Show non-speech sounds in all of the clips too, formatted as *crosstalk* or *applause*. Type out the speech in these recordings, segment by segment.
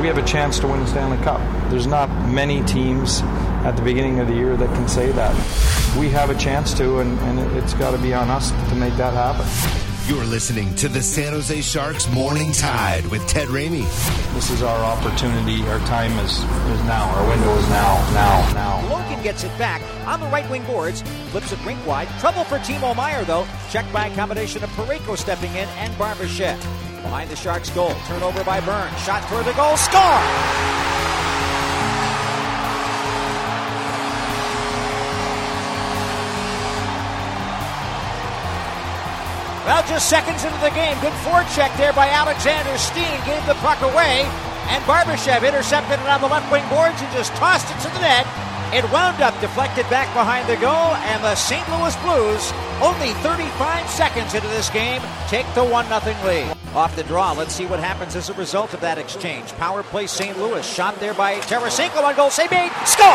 We have a chance to win the Stanley Cup. There's not many teams at the beginning of the year that can say that. We have a chance to, and, and it's got to be on us to make that happen. You're listening to the San Jose Sharks Morning Tide with Ted Ramey. This is our opportunity. Our time is, is now. Our window is now, now, now. Logan gets it back on the right wing boards, flips it rink wide. Trouble for Timo Meier, though. Checked by a combination of Parayko stepping in and Barbashev. Behind the Sharks' goal. Turnover by Burns. Shot toward the goal. Score! Well, just seconds into the game. Good forecheck there by Alexander Steen. Gave the puck away. And Barbashev intercepted it on the left wing boards and just tossed it to the net. It wound up deflected back behind the goal, and the St. Louis Blues, only 35 seconds into this game, take the 1 0 lead. Off the draw, let's see what happens as a result of that exchange. Power play St. Louis, shot there by Tarasenko on goal, save made, score!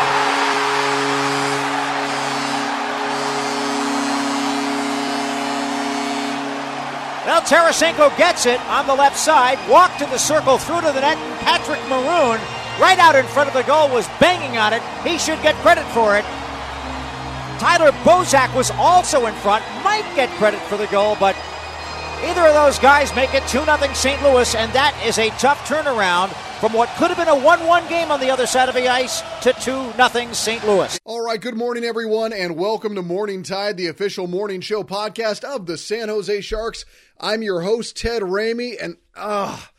Well, Tarasenko gets it on the left side, walked to the circle, through to the net, Patrick Maroon right out in front of the goal, was banging on it. He should get credit for it. Tyler Bozak was also in front, might get credit for the goal, but either of those guys make it 2 0 St. Louis, and that is a tough turnaround from what could have been a 1 1 game on the other side of the ice to 2 0 St. Louis. All right, good morning, everyone, and welcome to Morning Tide, the official morning show podcast of the San Jose Sharks. I'm your host, Ted Ramey, and ah.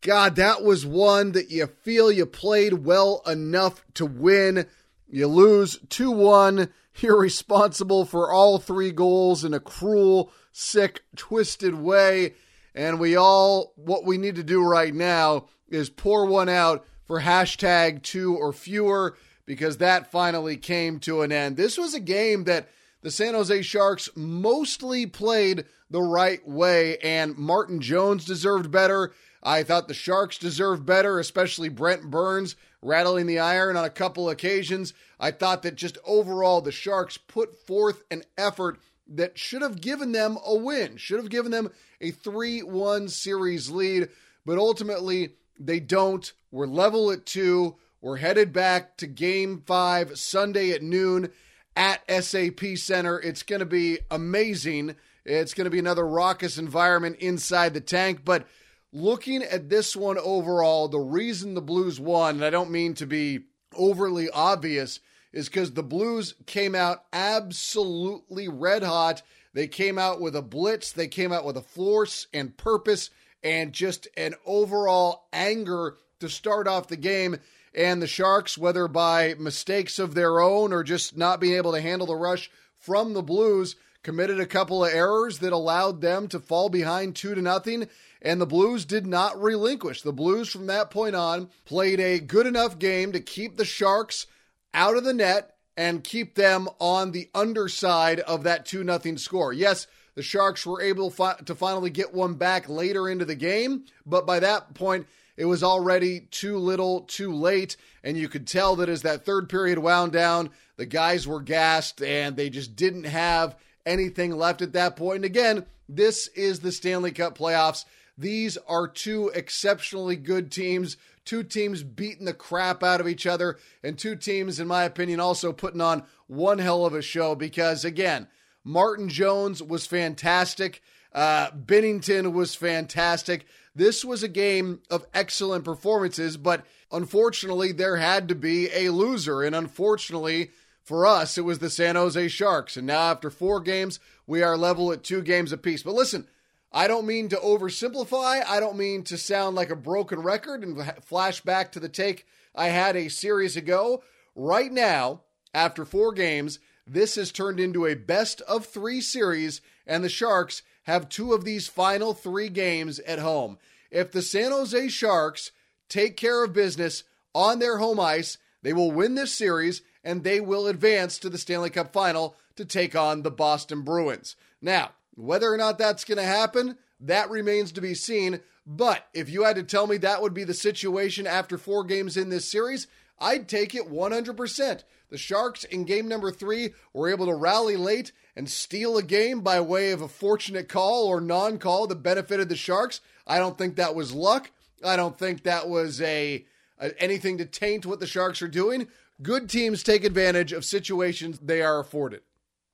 God, that was one that you feel you played well enough to win. You lose 2 1. You're responsible for all three goals in a cruel, sick, twisted way. And we all, what we need to do right now is pour one out for hashtag two or fewer because that finally came to an end. This was a game that the San Jose Sharks mostly played the right way, and Martin Jones deserved better. I thought the Sharks deserved better, especially Brent Burns rattling the iron on a couple occasions. I thought that just overall the Sharks put forth an effort that should have given them a win, should have given them a 3 1 series lead, but ultimately they don't. We're level at two. We're headed back to game five Sunday at noon at SAP Center. It's going to be amazing. It's going to be another raucous environment inside the tank, but looking at this one overall, the reason the Blues won, and I don't mean to be overly obvious, is because the Blues came out absolutely red hot. They came out with a blitz, they came out with a force and purpose and just an overall anger to start off the game. And the Sharks, whether by mistakes of their own or just not being able to handle the rush from the Blues, committed a couple of errors that allowed them to fall behind two to nothing and the Blues did not relinquish. The Blues from that point on played a good enough game to keep the Sharks out of the net and keep them on the underside of that 2 0 score. Yes, the Sharks were able to finally get one back later into the game, but by that point, it was already too little, too late. And you could tell that as that third period wound down, the guys were gassed and they just didn't have anything left at that point. And again, this is the Stanley Cup playoffs. These are two exceptionally good teams, two teams beating the crap out of each other, and two teams, in my opinion, also putting on one hell of a show because, again, Martin Jones was fantastic. Uh, Binnington was fantastic. This was a game of excellent performances, but unfortunately, there had to be a loser. And unfortunately, for us, it was the San Jose Sharks. And now, after four games, we are level at two games apiece. But listen, I don't mean to oversimplify. I don't mean to sound like a broken record and flash back to the take I had a series ago. Right now, after four games, this has turned into a best of three series, and the Sharks have two of these final three games at home. If the San Jose Sharks take care of business on their home ice, they will win this series and they will advance to the Stanley Cup final to take on the Boston Bruins. Now, whether or not that's going to happen, that remains to be seen. But if you had to tell me that would be the situation after four games in this series, I'd take it 100%. The Sharks in game number three were able to rally late and steal a game by way of a fortunate call or non call that benefited the Sharks. I don't think that was luck. I don't think that was a, a, anything to taint what the Sharks are doing. Good teams take advantage of situations they are afforded.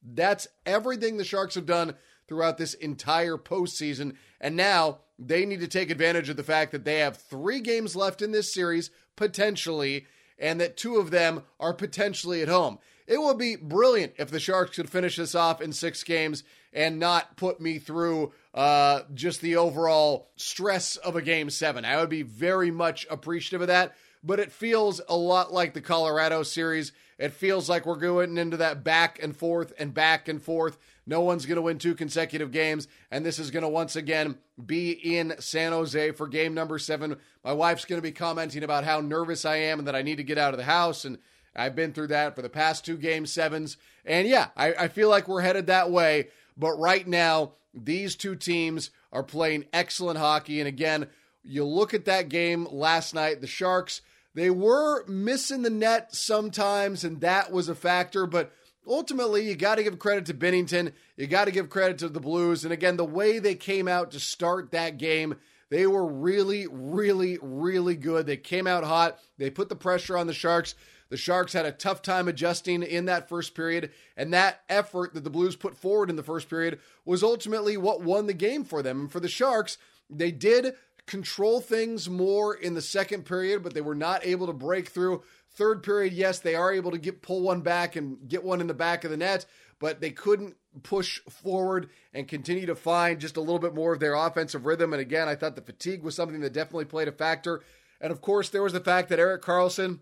That's everything the Sharks have done throughout this entire postseason. And now they need to take advantage of the fact that they have three games left in this series, potentially, and that two of them are potentially at home. It would be brilliant if the Sharks could finish this off in six games and not put me through uh, just the overall stress of a game seven. I would be very much appreciative of that, but it feels a lot like the Colorado series. It feels like we're going into that back and forth and back and forth. No one's going to win two consecutive games, and this is going to once again be in San Jose for game number seven. My wife's going to be commenting about how nervous I am and that I need to get out of the house, and I've been through that for the past two game sevens. And yeah, I, I feel like we're headed that way. But right now, these two teams are playing excellent hockey. And again, you look at that game last night, the Sharks, they were missing the net sometimes, and that was a factor. But ultimately, you got to give credit to Binnington. You got to give credit to the Blues. And again, the way they came out to start that game, they were really, really, really good. They came out hot. They put the pressure on the Sharks. The Sharks had a tough time adjusting in that first period, and that effort that the Blues put forward in the first period was ultimately what won the game for them. And for the Sharks, they did control things more in the second period, but they were not able to break through. Third period, yes, they are able to get pull one back and get one in the back of the net, but they couldn't push forward and continue to find just a little bit more of their offensive rhythm. And again, I thought the fatigue was something that definitely played a factor. And of course, there was the fact that Erik Karlsson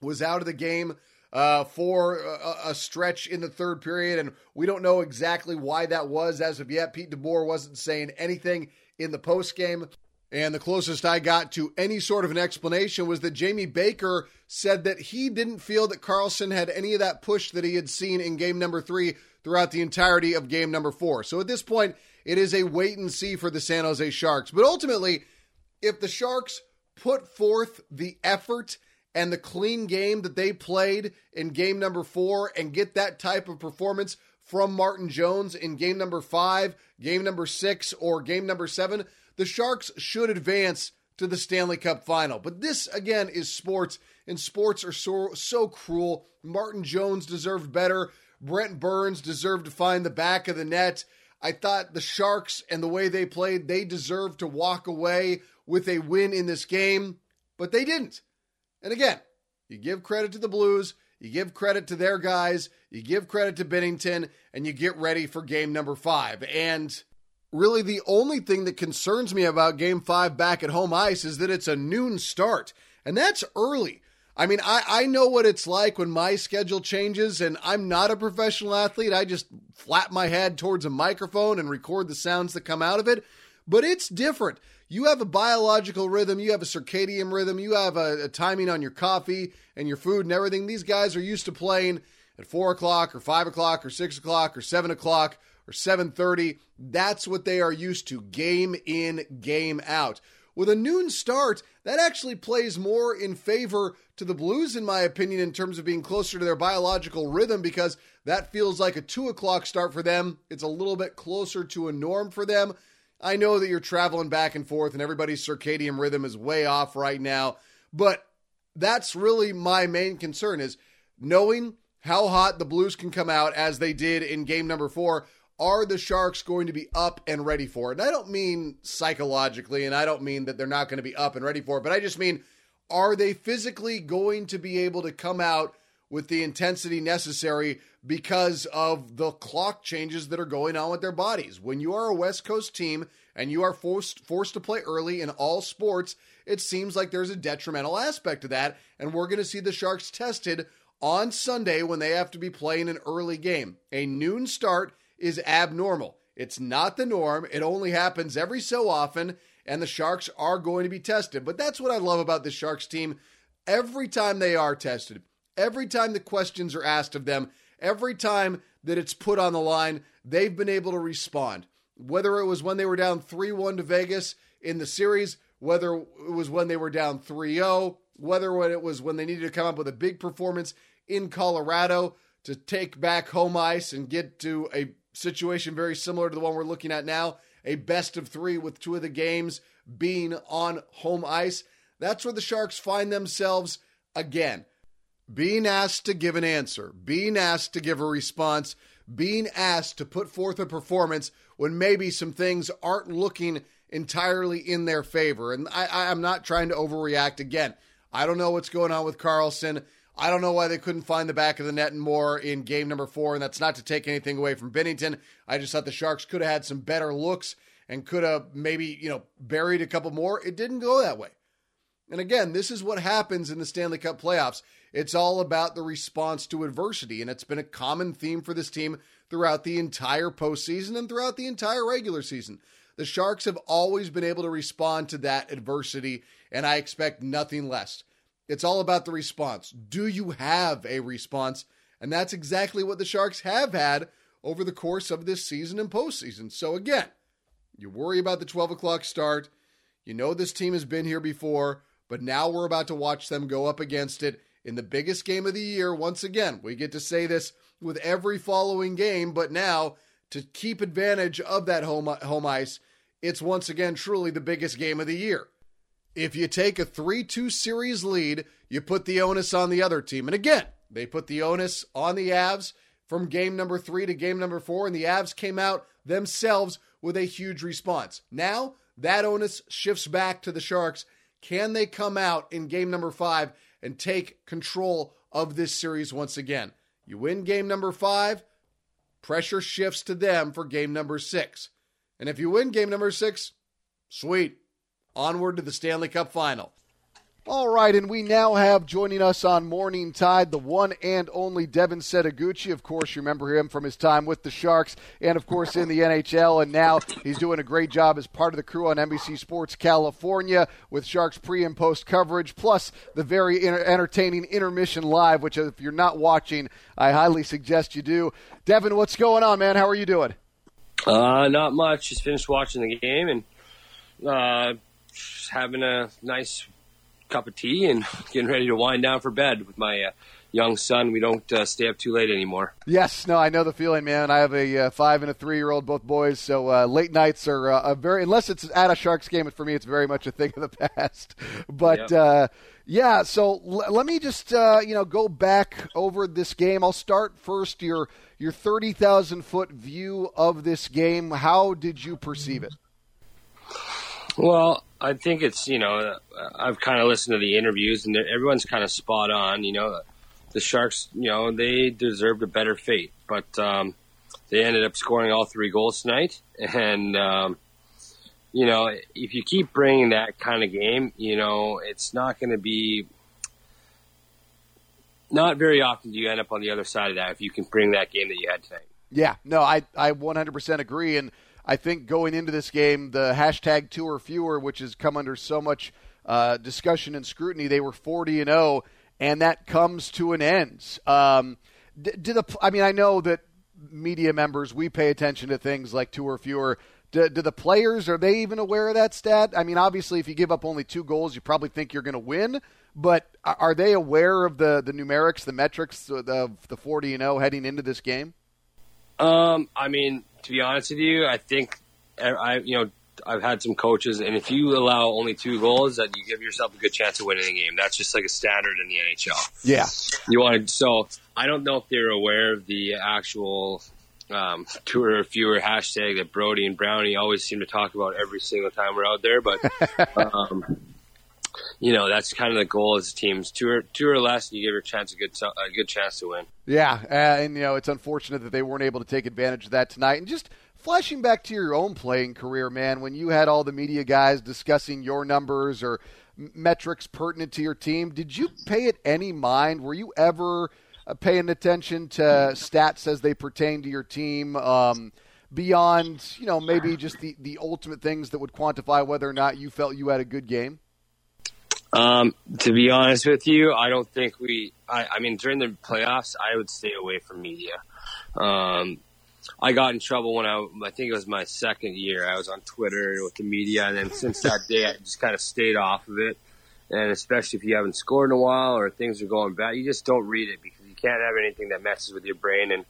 was out of the game uh, for a, a, stretch in the third period, and we don't know exactly why that was as of yet. Pete DeBoer wasn't saying anything in the post game. And the closest I got to any sort of an explanation was that Jamie Baker said that he didn't feel that Karlsson had any of that push that he had seen in game number three throughout the entirety of game number four. So at this point, it is a wait and see for the San Jose Sharks. But ultimately, if the Sharks put forth the effort and the clean game that they played in game number four and get that type of performance from Martin Jones in game number five, game number six, or game number seven, the Sharks should advance to the Stanley Cup final. But this, again, is sports, and sports are so, so cruel. Martin Jones deserved better. Brent Burns deserved to find the back of the net. I thought the Sharks and the way they played, they deserved to walk away with a win in this game, but they didn't. And again, you give credit to the Blues, you give credit to their guys, you give credit to Binnington, and you get ready for game number five. And really, the only thing that concerns me about game five back at home ice is that it's a noon start, and that's early. I mean, I, I know what it's like when my schedule changes, and I'm not a professional athlete. I just flap my head towards a microphone and record the sounds that come out of it. But it's different you have a biological rhythm, you have a circadian rhythm, you have a, a, timing on your coffee and your food and everything. These guys are used to playing at four o'clock or five o'clock or six o'clock or seven o'clock or seven thirty. That's what they are used to, game in, game out. With a noon start, that actually plays more in favor to the Blues, in my opinion, in terms of being closer to their biological rhythm, because that feels like a two o'clock start for them. It's a little bit closer to a norm for them. I know that you're traveling back and forth and everybody's circadian rhythm is way off right now, but that's really my main concern is knowing how hot the Blues can come out as they did in game number 4 are the Sharks going to be up and ready for it? And I don't mean psychologically, and I don't mean that they're not going to be up and ready for it, but I just mean, are they physically going to be able to come out with the intensity necessary because of the clock changes that are going on with their bodies. When you are a West Coast team and you are forced forced to play early in all sports, it seems like there's a detrimental aspect to that, and we're going to see the Sharks tested on Sunday when they have to be playing an early game. A noon start is abnormal. It's not the norm. It only happens every so often, and the Sharks are going to be tested. But that's what I love about the Sharks team. Every time they are tested, every time the questions are asked of them, every time that it's put on the line, they've been able to respond. Whether it was when they were down 3 1 to Vegas in the series, whether it was when they were down 3 0, whether it was when they needed to come up with a big performance in Colorado to take back home ice and get to a situation very similar to the one we're looking at now a best of three with two of the games being on home ice. That's where the Sharks find themselves again. Being asked to give an answer, being asked to give a response, being asked to put forth a performance when maybe some things aren't looking entirely in their favor. And I, am not trying to overreact again. I don't know what's going on with Karlsson. I don't know why they couldn't find the back of the net and more in game number four. And that's not to take anything away from Binnington. I just thought the Sharks could have had some better looks and could have maybe, you know, buried a couple more. It didn't go that way. And again, this is what happens in the Stanley Cup playoffs. It's all about the response to adversity. And it's been a common theme for this team throughout the entire postseason and throughout the entire regular season. The Sharks have always been able to respond to that adversity, and I expect nothing less. It's all about the response. Do you have a response? And that's exactly what the Sharks have had over the course of this season and postseason. So, again, you worry about the 12 o'clock start. You know this team has been here before, but now we're about to watch them go up against it in the biggest game of the year. Once again, we get to say this with every following game, but now to keep advantage of that home, home ice, it's once again truly the biggest game of the year. If you take a 3 2 series lead, you put the onus on the other team. And again, they put the onus on the Avs from game number three to game number four, and the Avs came out themselves with a huge response. Now, that onus shifts back to the Sharks. Can they come out in game number five and take control of this series once again? You win game number five, pressure shifts to them for game number six. And if you win game number six, sweet onward to the Stanley Cup final. All right, and we now have joining us on Morning Tide the one and only Devin Setoguchi. Of course, you remember him from his time with the Sharks and, of course, in the NHL. And now he's doing a great job as part of the crew on NBC Sports California with Sharks pre and post coverage, plus the very entertaining Intermission Live, which, if you're not watching, I highly suggest you do. Devin, what's going on, man? How are you doing? Uh, not much. Just finished watching the game and uh, having a nice cup of tea and *laughs* getting ready to wind down for bed with my uh, young son. We don't uh, stay up too late anymore. Yes, no, I know the feeling, man. I have a uh, five and a three year old, both boys. So uh, late nights are uh, a very, unless it's at a Sharks game, for me, it's very much a thing of the *laughs* past. But. Yep. Uh, yeah, so l- let me just uh, you know go back over this game. I'll start first your your thirty thousand foot view of this game. How did you perceive it? Well, I think it's you know I've kind of listened to the interviews and everyone's kind of spot on. You know, the Sharks, you know, they deserved a better fate, but um, they ended up scoring all three goals tonight. And um, you know, if you keep bringing that kind of game, you know, it's not going to be. Not very often do you end up on the other side of that if you can bring that game that you had tonight. Yeah, no, I I 100% agree, and I think going into this game, the hashtag two or fewer, which has come under so much uh, discussion and scrutiny, they were 40 and 0, and that comes to an end. Um, did the I mean, I know that media members we pay attention to things like two or fewer. Do, do, the players are they even aware of that stat? I mean, obviously, if you give up only two goals, you probably think you're going to win. But are they aware of the the numerics, the metrics of the 40 and 0 heading into this game? Um, I mean, to be honest with you, I think I, you know, I've had some coaches, and if you allow only two goals, then you give yourself a good chance of winning the game. That's just like a standard in the NHL. Yeah, you want to. So I don't know if they're aware of the actual um, two or fewer hashtag that Brody and Brownie always seem to talk about every single time we're out there, but. *laughs* Um, you know that's kind of the goal as teams two or two or less, you give your chance a good a good chance to win. Yeah, uh, and you know it's unfortunate that they weren't able to take advantage of that tonight. And just flashing back to your own playing career, man, when you had all the media guys discussing your numbers or metrics pertinent to your team, did you pay it any mind? Were you ever uh, paying attention to stats as they pertain to your team? Um, beyond, you know, maybe just the, the ultimate things that would quantify whether or not you felt you had a good game? Um, to be honest with you, I don't think we. I, I mean, during the playoffs, I would stay away from media. Um, I got in trouble when I, I think it was my second year. I was on Twitter with the media, and then since that day, I just kind of stayed off of it. And especially if you haven't scored in a while or things are going bad, you just don't read it because you can't have anything that messes with your brain. And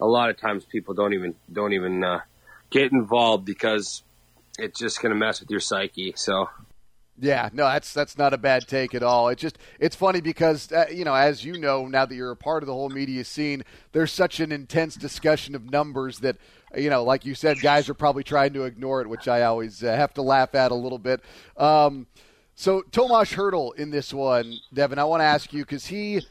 a lot of times, people don't even don't even uh, get involved because it's just going to mess with your psyche. So yeah, no, that's that's not a bad take at all. It's just it's funny because uh, you know, as you know, now that you're a part of the whole media scene, there's such an intense discussion of numbers that you know, like you said, guys are probably trying to ignore it, which I always uh, have to laugh at a little bit. Um, so Tomas Hertl in this one, Devin, I want to ask you because he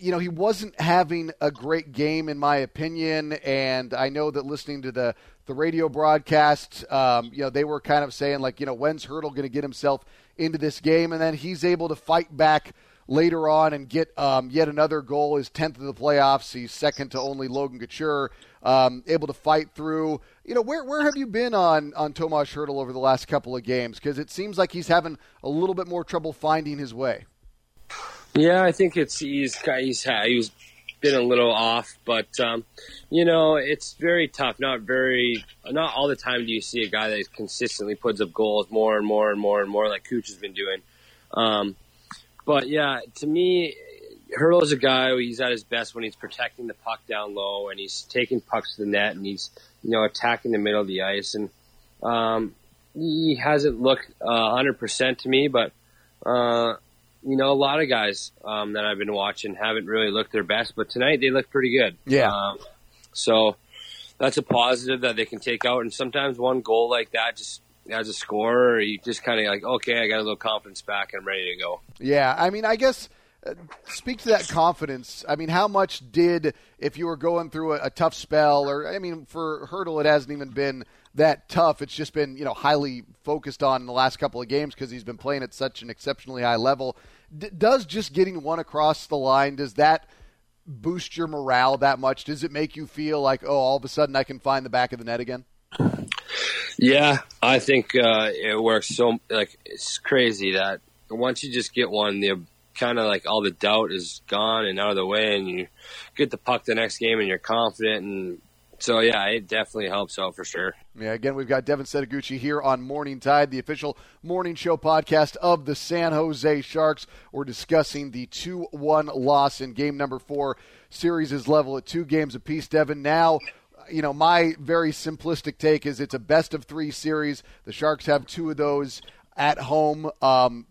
you know, he wasn't having a great game, in my opinion. And I know that listening to the, the radio broadcast, um, you know, they were kind of saying, like, you know, when's Hertl going to get himself into this game? And then he's able to fight back later on and get um, yet another goal, his 10th of the playoffs. He's second to only Logan Couture, um, able to fight through. You know, where, where have you been on, on Tomas Hertl over the last couple of games? Because it seems like he's having a little bit more trouble finding his way. Yeah, I think it's he's he's he's a little off, but um, you know it's very tough. Not very, not all the time do you see a guy that consistently puts up goals more and more and more and more, like Cooch has been doing. Um, but yeah, to me, Hertl is a guy he's at his best when he's protecting the puck down low and he's taking pucks to the net and he's you know attacking the middle of the ice and um, he hasn't looked uh, hundred percent to me, but. Uh, you know, a lot of guys um, that I've been watching haven't really looked their best, but tonight they look pretty good. Yeah. Um, so that's a positive that they can take out. And sometimes one goal like that, just as a scorer, you just kind of like, okay, I got a little confidence back and I'm ready to go. Yeah. I mean, I guess uh, speak to that confidence. I mean, how much did, if you were going through a, a tough spell, or I mean, for Hertl, it hasn't even been that tough. It's just been, you know, highly focused on in the last couple of games because he's been playing at such an exceptionally high level. D- does just getting one across the line does that boost your morale that much? Does it make you feel like oh, all of a sudden I can find the back of the net again? Yeah, I think uh, it works so like it's crazy that once you just get one, the kind of like all the doubt is gone and out of the way, and you get the puck the next game, and you're confident and so yeah, it definitely helps out for sure. Yeah, again, we've got Devin Setoguchi here on Morning Tide, the official morning show podcast of the San Jose Sharks. We're discussing the 2 1 loss in game number four. Series is level at two games apiece. Devin, now you know, my very simplistic take is it's a best of three series. The Sharks have two of those at home. Um,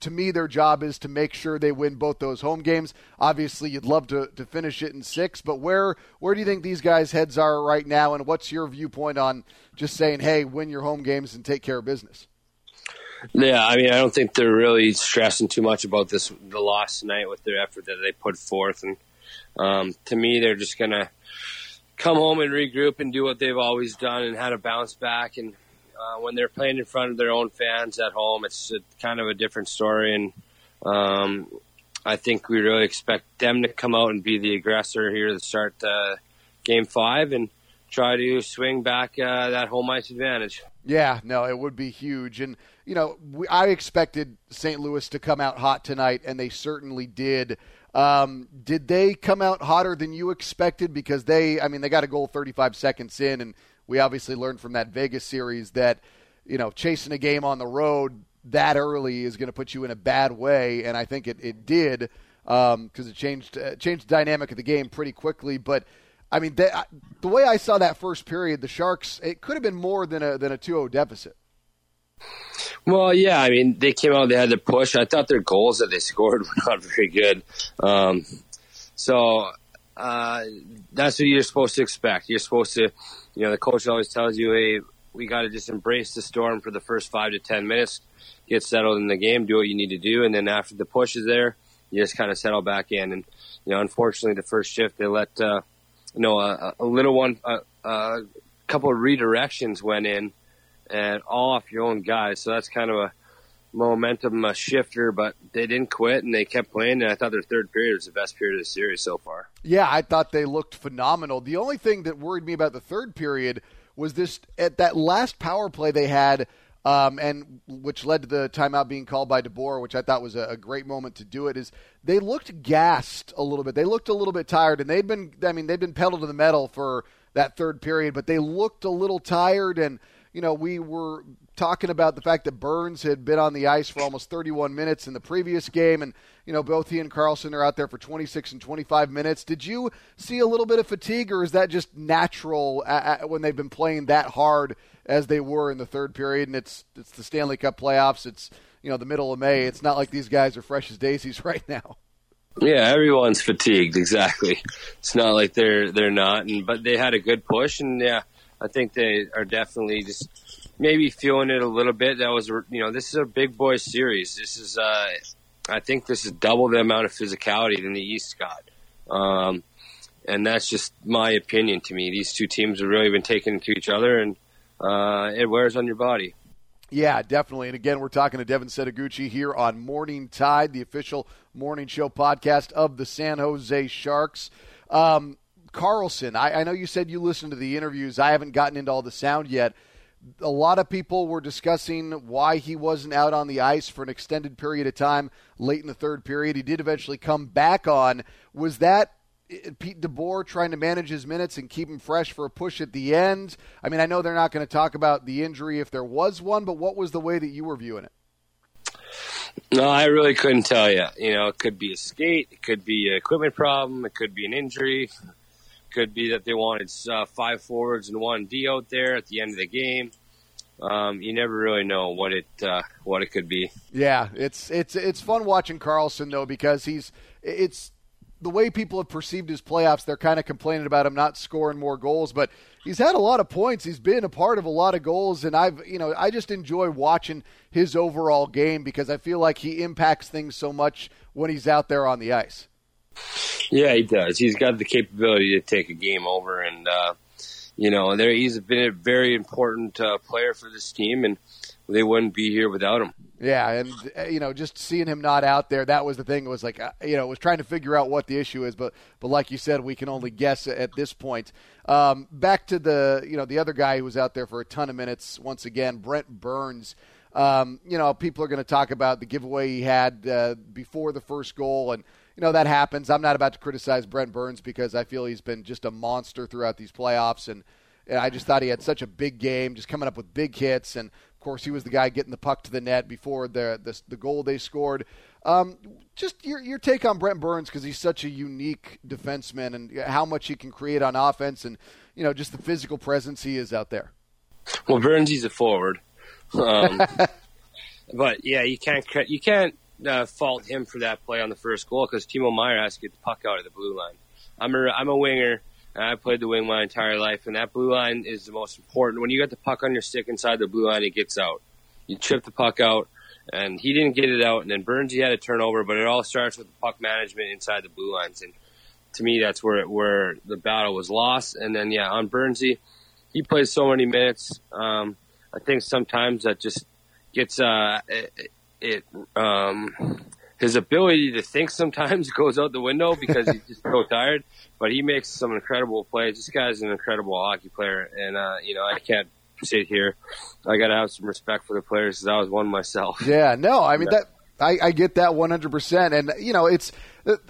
to me, their job is to make sure they win both those home games. Obviously, you'd love to, to finish it in six, but where where do you think these guys' heads are right now, and what's your viewpoint on just saying, "Hey, win your home games and take care of business"? Yeah, I mean, I don't think they're really stressing too much about this the loss tonight with their effort that they put forth, and um, to me, they're just gonna come home and regroup and do what they've always done and how to bounce back and uh, when they're playing in front of their own fans at home, it's a, kind of a different story. And um, I think we really expect them to come out and be the aggressor here to start uh, game five and try to swing back uh, that home ice advantage. Yeah, no, it would be huge. And, you know, we, I expected St. Louis to come out hot tonight, and they certainly did. Um, did they come out hotter than you expected? Because they, I mean, they got a goal 35 seconds in, and we obviously learned from that Vegas series that you know chasing a game on the road that early is going to put you in a bad way, and I think it, it did because um, it changed uh, changed the dynamic of the game pretty quickly. But I mean, the, the way I saw that first period, the Sharks it could have been more than a than a 2-0 deficit. Well, yeah, I mean, they came out, they had to push. I thought their goals that they scored *laughs* were not very good. Um, so uh, that's what you're supposed to expect. You're supposed to you know, the coach always tells you, hey, we got to just embrace the storm for the first five to 10 minutes, get settled in the game, do what you need to do. And then after the push is there, you just kind of settle back in. And, you know, unfortunately, the first shift, they let, uh, you know, a, a little one, a, a couple of redirections went in and all off your own guys. So that's kind of a, momentum shifter, but they didn't quit and they kept playing. And I thought their third period was the best period of the series so far. Yeah, I thought they looked phenomenal. The only thing that worried me about the third period was this at that last power play they had. Um, and which led to the timeout being called by DeBoer, which I thought was a, a, great moment to do it. Is they looked gassed a little bit. They looked a little bit tired, and they'd been. I mean, they'd been pedal to the metal for that third period, but they looked a little tired. And you know, we were talking about the fact that Burns had been on the ice for almost 31 minutes in the previous game, and you know both he and Karlsson are out there for 26 and 25 minutes. Did you see a little bit of fatigue, or is that just natural when they've been playing that hard as they were in the third period? And it's it's the Stanley Cup playoffs. It's you know the middle of May. It's not like these guys are fresh as daisies *laughs* right now. Yeah, everyone's fatigued. Exactly. It's not like they're they're not, and but they had a good push, and yeah, I think they are definitely just maybe feeling it a little bit. That was, you know, this is a big boy series. This is, uh, I think this is double the amount of physicality than the East got. Um, and that's just my opinion to me. These two teams have really been taking to each other, and uh, it wears on your body. Yeah, definitely. And again, we're talking to Devin Setoguchi here on Morning Tide, the official morning show podcast of the San Jose Sharks. Um, Karlsson, I, I know you said you listened to the interviews. I haven't gotten into all the sound yet a lot of people were discussing why he wasn't out on the ice for an extended period of time late in the third period. He did eventually come back on. Was that eh, Pete DeBoer trying to manage his minutes and keep him fresh for a push at the end? I mean, I know they're not going to talk about the injury if there was one, but what was the way that you were viewing it? No, I really couldn't tell you. You know, it could be a skate, it could be an equipment problem, it could be an injury could be that they wanted uh, five forwards and one D out there at the end of the game. Um, you never really know what it uh, what it could be. Yeah, it's it's it's fun watching Karlsson though because he's it's the way people have perceived his playoffs. They're kind of complaining about him not scoring more goals, but he's had a lot of points. He's been a part of a lot of goals, and I've you know I just enjoy watching his overall game because I feel like he impacts things so much when he's out there on the ice. Yeah, he does. He's got the capability to take a game over, and uh, you know, there he's been a very important uh, player for this team, and they wouldn't be here without him. Yeah, and uh, you know, just seeing him not out there, that was the thing. It was like, uh, you know, was trying to figure out what the issue is, but but like you said, we can only guess at this point. Um, back to the you know the other guy who was out there for a ton of minutes once again, Brent Burns. Um, you know, people are going to talk about the giveaway he had uh, before the first goal and you know that happens. I'm not about to criticize Brent Burns because I feel he's been just a monster throughout these playoffs, and, and I just thought he had such a big game, just coming up with big hits, and of course he was the guy getting the puck to the net before the the, the goal they scored. Um, just your your take on Brent Burns because he's such a unique defenseman and how much he can create on offense, and you know just the physical presence he is out there. Well, Burns he's a forward, um, *laughs* but yeah, you can't you can't uh, fault him for that play on the first goal because Timo Meier has to get the puck out of the blue line. I'm a, I'm a winger. And I played the wing my entire life, and that blue line is the most important. When you get the puck on your stick inside the blue line, it gets out. You chip the puck out, and he didn't get it out. And then Burns, he had a turnover, but it all starts with the puck management inside the blue lines. And to me, that's where it, where the battle was lost. And then yeah, on Burnsy, he plays so many minutes. Um, I think sometimes that just gets uh, it, it um, his ability to think sometimes *laughs* goes out the window because he's just so tired. But he makes some incredible plays. This guy's an incredible hockey player, and uh, you know I can't sit here. I got to have some respect for the players because I was one myself. *laughs* Yeah, no, I mean yeah. that. I, I get that 100%. And, you know, it's,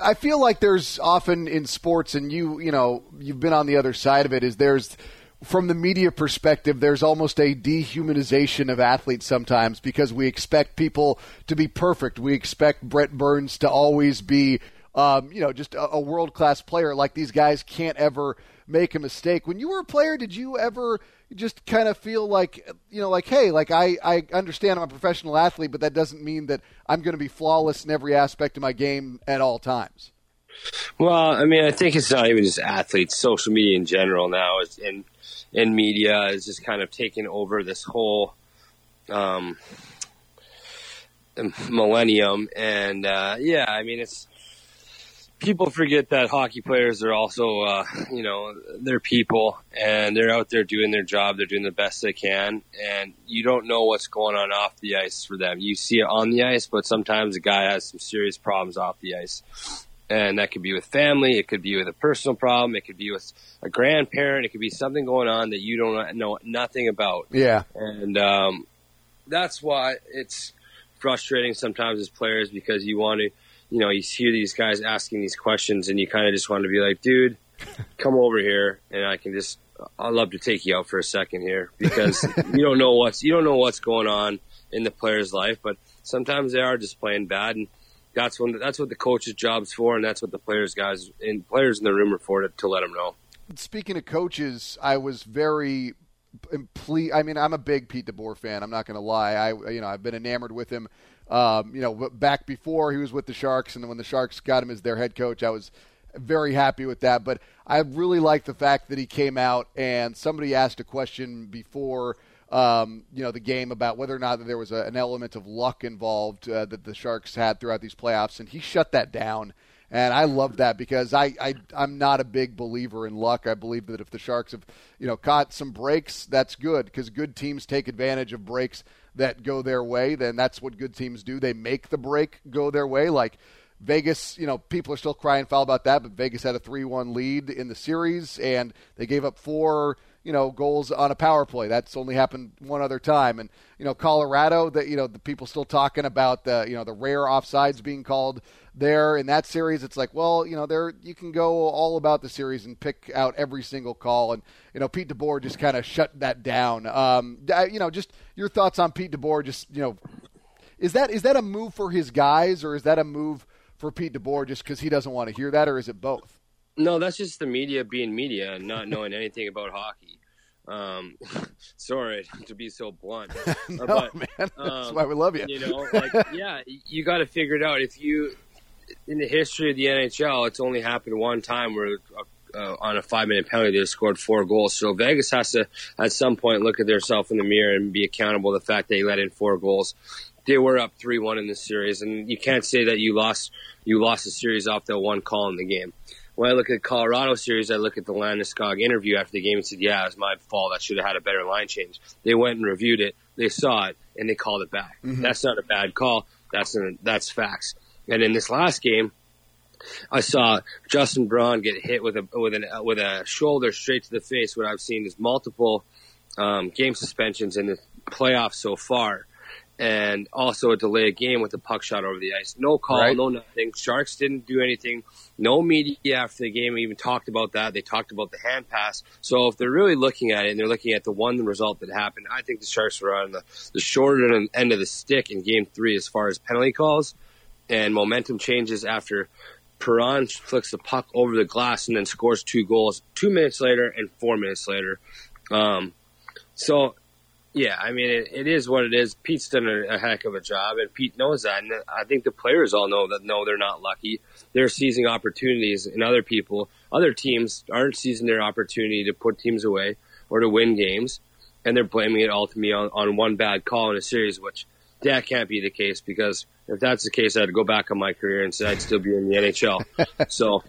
I feel like there's often in sports, and you, you know, you've been on the other side of it, is there's, from the media perspective, there's almost a dehumanization of athletes sometimes because we expect people to be perfect. We expect Brent Burns to always be, um, you know, just a, a world class player. Like these guys can't ever make a mistake. When you were a player, did you ever just kind of feel like, you know, like, hey, like I, I understand I'm a professional athlete, but that doesn't mean that I'm going to be flawless in every aspect of my game at all times? Well, I mean, I think it's not even just athletes. Social media in general now is, and in media is just kind of taking over this whole um, millennium. And uh, yeah, I mean, it's people forget that hockey players are also, uh, you know, they're people and they're out there doing their job. They're doing the best they can, and you don't know what's going on off the ice for them. You see it on the ice, but sometimes a guy has some serious problems off the ice. And that could be with family, it could be with a personal problem, it could be with a grandparent, it could be something going on that you don't know nothing about. Yeah. And um, that's why it's frustrating sometimes as players because you want to you know, you hear these guys asking these questions and you kind of just want to be like, dude, *laughs* come over here and I can just, I'd love to take you out for a second here because you don't know what's, you don't know what's going on in the player's life, but sometimes they are just playing bad and that's when, that's what the coach's job's for. And that's what the players guys and players in the room are for to, to let them know. Speaking of coaches, I was very pleased. I mean, I'm a big Pete DeBoer fan. I'm not going to lie. I, you know, I've been enamored with him um, you know, back before he was with the Sharks, and when the Sharks got him as their head coach, I was very happy with that. But I really like the fact that he came out and somebody asked a question before. Um, you know the game about whether or not there was a, an element of luck involved uh, that the Sharks had throughout these playoffs, and he shut that down. And I love that because I, I I'm not a big believer in luck. I believe that if the Sharks have you know caught some breaks, that's good because good teams take advantage of breaks that go their way, then that's what good teams do. They make the break go their way. Like Vegas, you know, people are still crying foul about that, but Vegas had a 3 1 lead in the series, and they gave up four you know goals on a power play. That's only happened one other time. And you know Colorado, that you know the people still talking about the you know the rare offsides being called there in that series. It's like well you know there you can go all about the series and pick out every single call. And you know Pete DeBoer just kind of shut that down. Um, you know just your thoughts on Pete DeBoer. Just you know is that is that a move for his guys or is that a move for Pete DeBoer just because he doesn't want to hear that or is it both? No, that's just the media being media and not knowing anything about hockey. Um, *laughs* sorry to be so blunt, *laughs* no, but man, that's um, why we love you. You know, like yeah, you got to figure it out. If you in the history of the NHL, it's only happened one time where uh, on a five minute penalty they scored four goals. So Vegas has to at some point look at themselves in the mirror and be accountable for the fact they let in four goals. They were up three one in the series, and you can't say that you lost you lost the series off that one call in the game when I look at the Colorado series, I look at the Landeskog interview after the game and said, "Yeah, it was my fault. I should have had a better line change." They went and reviewed it, they saw it, and they called it back. Mm-hmm. That's not a bad call. That's an, that's facts. And in this last game, I saw Justin Braun get hit with a with an with a shoulder straight to the face. What I've seen is multiple um, game suspensions in the playoffs so far and also a delay of game with the puck shot over the ice. No call, right. no nothing. Sharks didn't do anything. No media after the game even talked about that. They talked about the hand pass. So if they're really looking at it and they're looking at the one result that happened, I think the Sharks were on the, the shorter end of the stick in game three as far as penalty calls and momentum changes after Perron flicks the puck over the glass and then scores two goals two minutes later and four minutes later. Um, so yeah, I mean, it, it is what it is. Pete's done a, a, heck of a job, and Pete knows that. And I think the players all know that. No, they're not lucky. They're seizing opportunities, and other people, other teams, aren't seizing their opportunity to put teams away or to win games, and they're blaming it all to me on, on one bad call in a series, which that can't be the case because if that's the case, I'd go back on my career and say I'd still be in the NHL. *laughs* so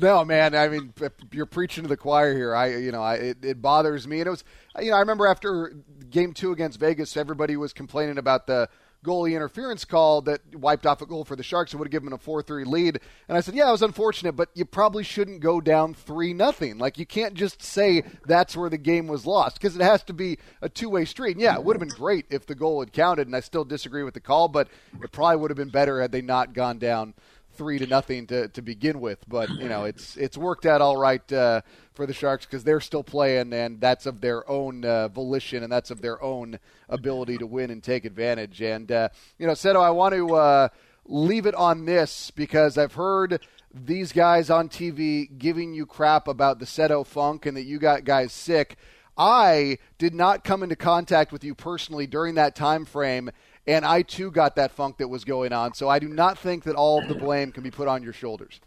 no, man. I mean, you're preaching to the choir here. I, you know, I, it, it bothers me. And it was, you know, I remember after game two against Vegas, everybody was complaining about the goalie interference call that wiped off a goal for the Sharks and would have given them a 4-3 lead. And I said, yeah, it was unfortunate, but you probably shouldn't go down 3 nothing. Like you can't just say that's where the game was lost because it has to be a two-way street. And yeah, it would have been great if the goal had counted and I still disagree with the call, but it probably would have been better had they not gone down three to nothing to, to begin with. But you know, *clears throat* it's it's worked out all right uh, for the Sharks because they're still playing, and that's of their own uh, volition, and that's of their own ability to win and take advantage. And uh, you know, Seto, I want to uh, leave it on this because I've heard these guys on TV giving you crap about the Seto funk and that you got guys sick. I did not come into contact with you personally during that time frame and I too got that funk that was going on. So I do not think that all of the blame can be put on your shoulders.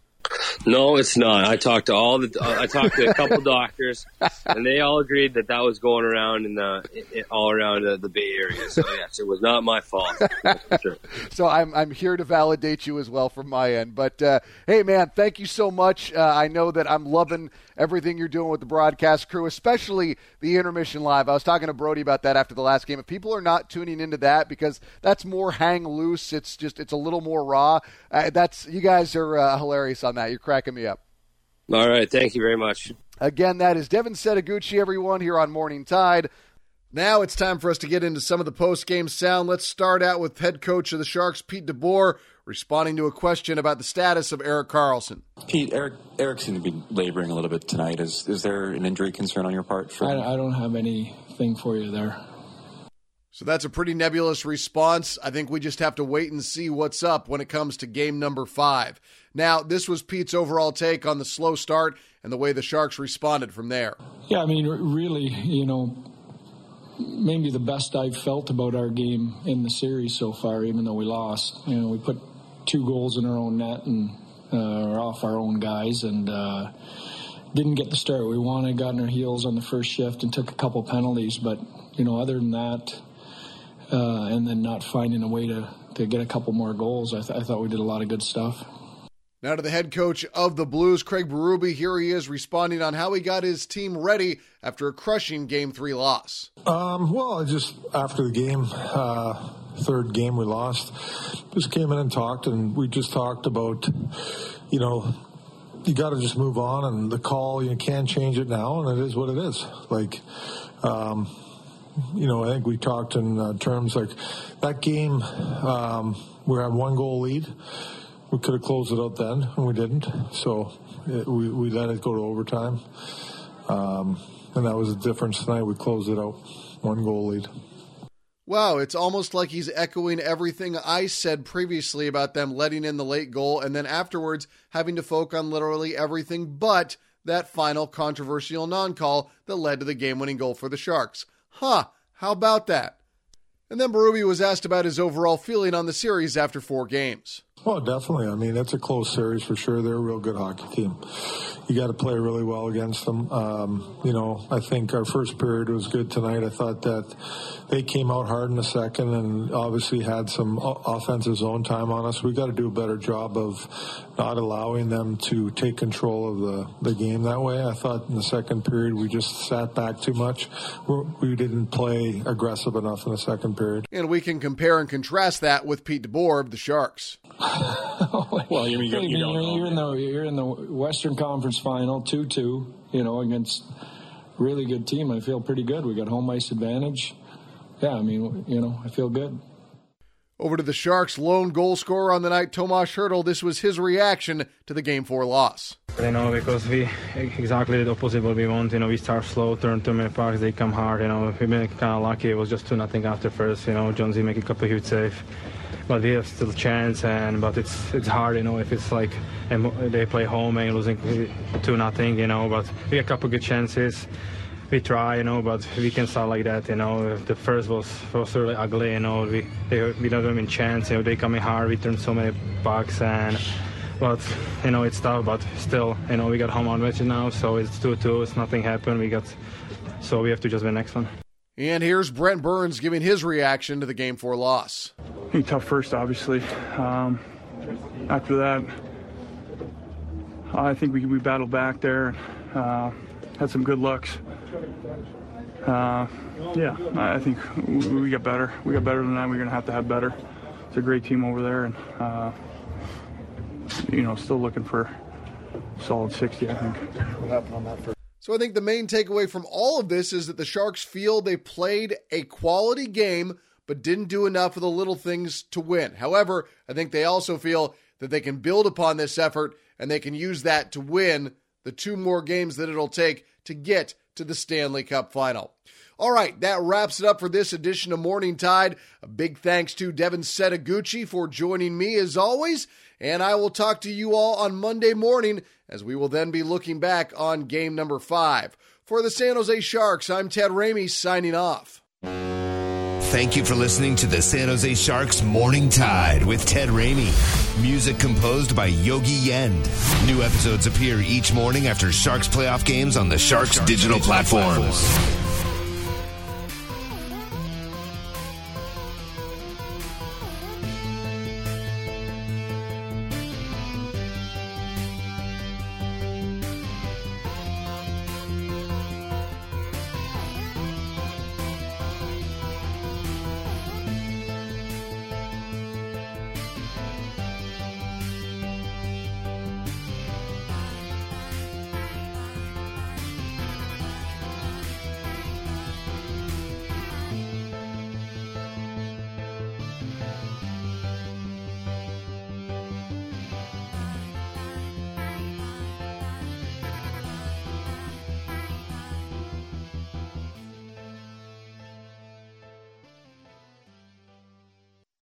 No, it's not. I talked to all the. I talked to a couple *laughs* doctors, and they all agreed that that was going around in the all around the, the Bay Area. So yes, it was not my fault. Sure. *laughs* So I'm I'm here to validate you as well from my end. But uh, hey, man, thank you so much. Uh, I know that I'm loving everything you're doing with the broadcast crew, especially the intermission live. I was talking to Brody about that after the last game. If people are not tuning into that because that's more hang loose, it's just it's a little more raw. Uh, that's you guys are uh, hilarious on that. You're cracking me up. All right, thank you very much. Again, that is Devin Setoguchi, everyone here on Morning Tide. Now it's time for us to get into some of the post game sound. Let's start out with head coach of the Sharks, Pete DeBoer, responding to a question about the status of Erik Karlsson. Pete, Eric, Erik seemed to be laboring a little bit tonight. Is is there an injury concern on your part? For I, I don't have anything for you there. So that's a pretty nebulous response. I think we just have to wait and see what's up when it comes to game number five. Now, this was Pete's overall take on the slow start and the way the Sharks responded from there. Yeah, I mean, really, you know, maybe the best I've felt about our game in the series so far, even though we lost. You know, we put two goals in our own net and uh, off our own guys, and uh, didn't get the start we wanted. Got in our heels on the first shift and took a couple penalties, but you know, other than that, uh, and then not finding a way to to get a couple more goals, I, th- I thought we did a lot of good stuff. Now to the head coach of the Blues, Craig Berube. Here he is responding on how he got his team ready after a crushing Game Three loss. Um, well, just after the game, uh, third game we lost, just came in and talked, and we just talked about, you know, you got to just move on, and the call you can't change it now, and it is what it is. Like. Um, you know, I think we talked in uh, terms like that game. Um, we had one goal lead we could have closed it out then, and we didn't. So it, we, we let it go to overtime. Um, and that was the difference tonight. We closed it out, one goal lead. Wow, it's almost like he's echoing everything I said previously about them letting in the late goal and then afterwards having to focus on literally everything but that final controversial non call that led to the game winning goal for the Sharks. Huh, how about that? And then Berube was asked about his overall feeling on the series after four games. Oh, definitely. I mean, it's a close series for sure. They're a real good hockey team. You got to play really well against them. Um, you know, I think our first period was good tonight. I thought that they came out hard in the second and obviously had some offensive zone time on us. We got to do a better job of not allowing them to take control of the, the game that way. I thought in the second period we just sat back too much. We didn't play aggressive enough in the second period. And we can compare and contrast that with Pete DeBoer of the Sharks. Well, you, you, you don't know. You're in the you're in the Western Conference Final, two two. You know, against really good team. I feel pretty good. We got home ice advantage. Yeah, I mean, you know, I feel good. Over to the Sharks' lone goal scorer on the night, Tomas Hertl. This was his reaction to the Game 4 loss. You know, because we exactly the opposite what we want. You know, we start slow, turn too many pucks, they come hard. You know, we've been kind of lucky. It was just 2 nothing after first. You know, Jonesy make a couple huge saves but we have still chance. And but it's it's hard, you know, if it's like they play home and losing eh, two nothing, you know. But we have a couple good chances. We try, you know, but we can start like that, you know. The first was was really ugly, you know. We they, we don't even chance, you know. They come in hard. We turn so many bucks and. But you know it's tough, but still, you know we got home advantage now, so it's two-two. It's nothing happened. We got, so we have to just win next one. And here's Brent Burns giving his reaction to the Game 4 loss. Tough first, obviously. Um, after that, I think we, we battled back there, uh, had some good looks. Uh, yeah, I think we got better. We got better than that. We're going to have to have better. It's a great team over there, and uh, you know, still looking for solid 60. I think. What happened on that first? So I think the main takeaway from all of this is that the Sharks feel they played a quality game but didn't do enough of the little things to win. However, I think they also feel that they can build upon this effort and they can use that to win the two more games that it'll take to get to the Stanley Cup final. All right, that wraps it up for this edition of Morning Tide. A big thanks to Devin Setoguchi for joining me as always, and I will talk to you all on Monday morning as we will then be looking back on game number five. For the San Jose Sharks, I'm Ted Ramey signing off. Thank you for listening to the San Jose Sharks Morning Tide with Ted Ramey. Music composed by Yogi Yend. New episodes appear each morning after Sharks playoff games on the Sharks digital platforms.